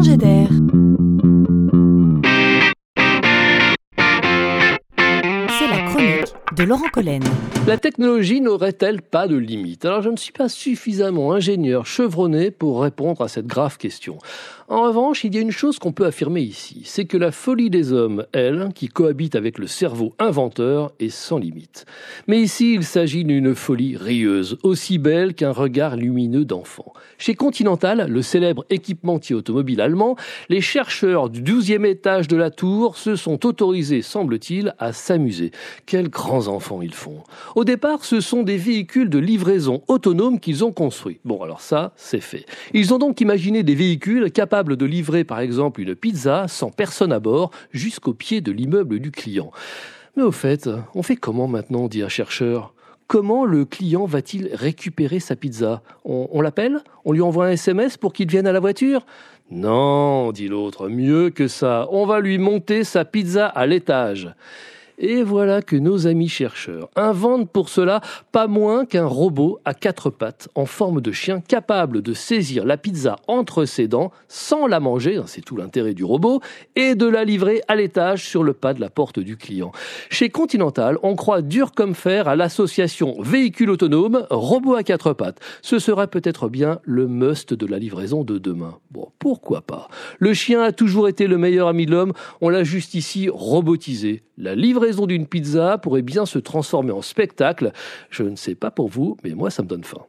d'air. C'est la chronique de Laurent Collen. La technologie n'aurait-elle pas de limite Alors je ne suis pas suffisamment ingénieur chevronné pour répondre à cette grave question. En revanche, il y a une chose qu'on peut affirmer ici, c'est que la folie des hommes, elle, qui cohabite avec le cerveau inventeur, est sans limite. Mais ici, il s'agit d'une folie rieuse, aussi belle qu'un regard lumineux d'enfant. Chez Continental, le célèbre équipementier automobile allemand, les chercheurs du 12e étage de la tour se sont autorisés, semble-t-il, à s'amuser. Quels grands enfants ils font. Au départ, ce sont des véhicules de livraison autonomes qu'ils ont construits. Bon, alors ça, c'est fait. Ils ont donc imaginé des véhicules capables de livrer par exemple une pizza sans personne à bord jusqu'au pied de l'immeuble du client. Mais au fait, on fait comment maintenant, dit un chercheur? Comment le client va-t-il récupérer sa pizza? On, on l'appelle? On lui envoie un SMS pour qu'il vienne à la voiture? Non, dit l'autre, mieux que ça. On va lui monter sa pizza à l'étage. Et voilà que nos amis chercheurs inventent pour cela pas moins qu'un robot à quatre pattes en forme de chien capable de saisir la pizza entre ses dents sans la manger, hein, c'est tout l'intérêt du robot, et de la livrer à l'étage sur le pas de la porte du client. Chez Continental, on croit dur comme fer à l'association véhicule autonome, robot à quatre pattes. Ce serait peut-être bien le must de la livraison de demain. Bon, pourquoi pas? Le chien a toujours été le meilleur ami de l'homme, on l'a juste ici robotisé. La livraison d'une pizza pourrait bien se transformer en spectacle. Je ne sais pas pour vous, mais moi ça me donne faim.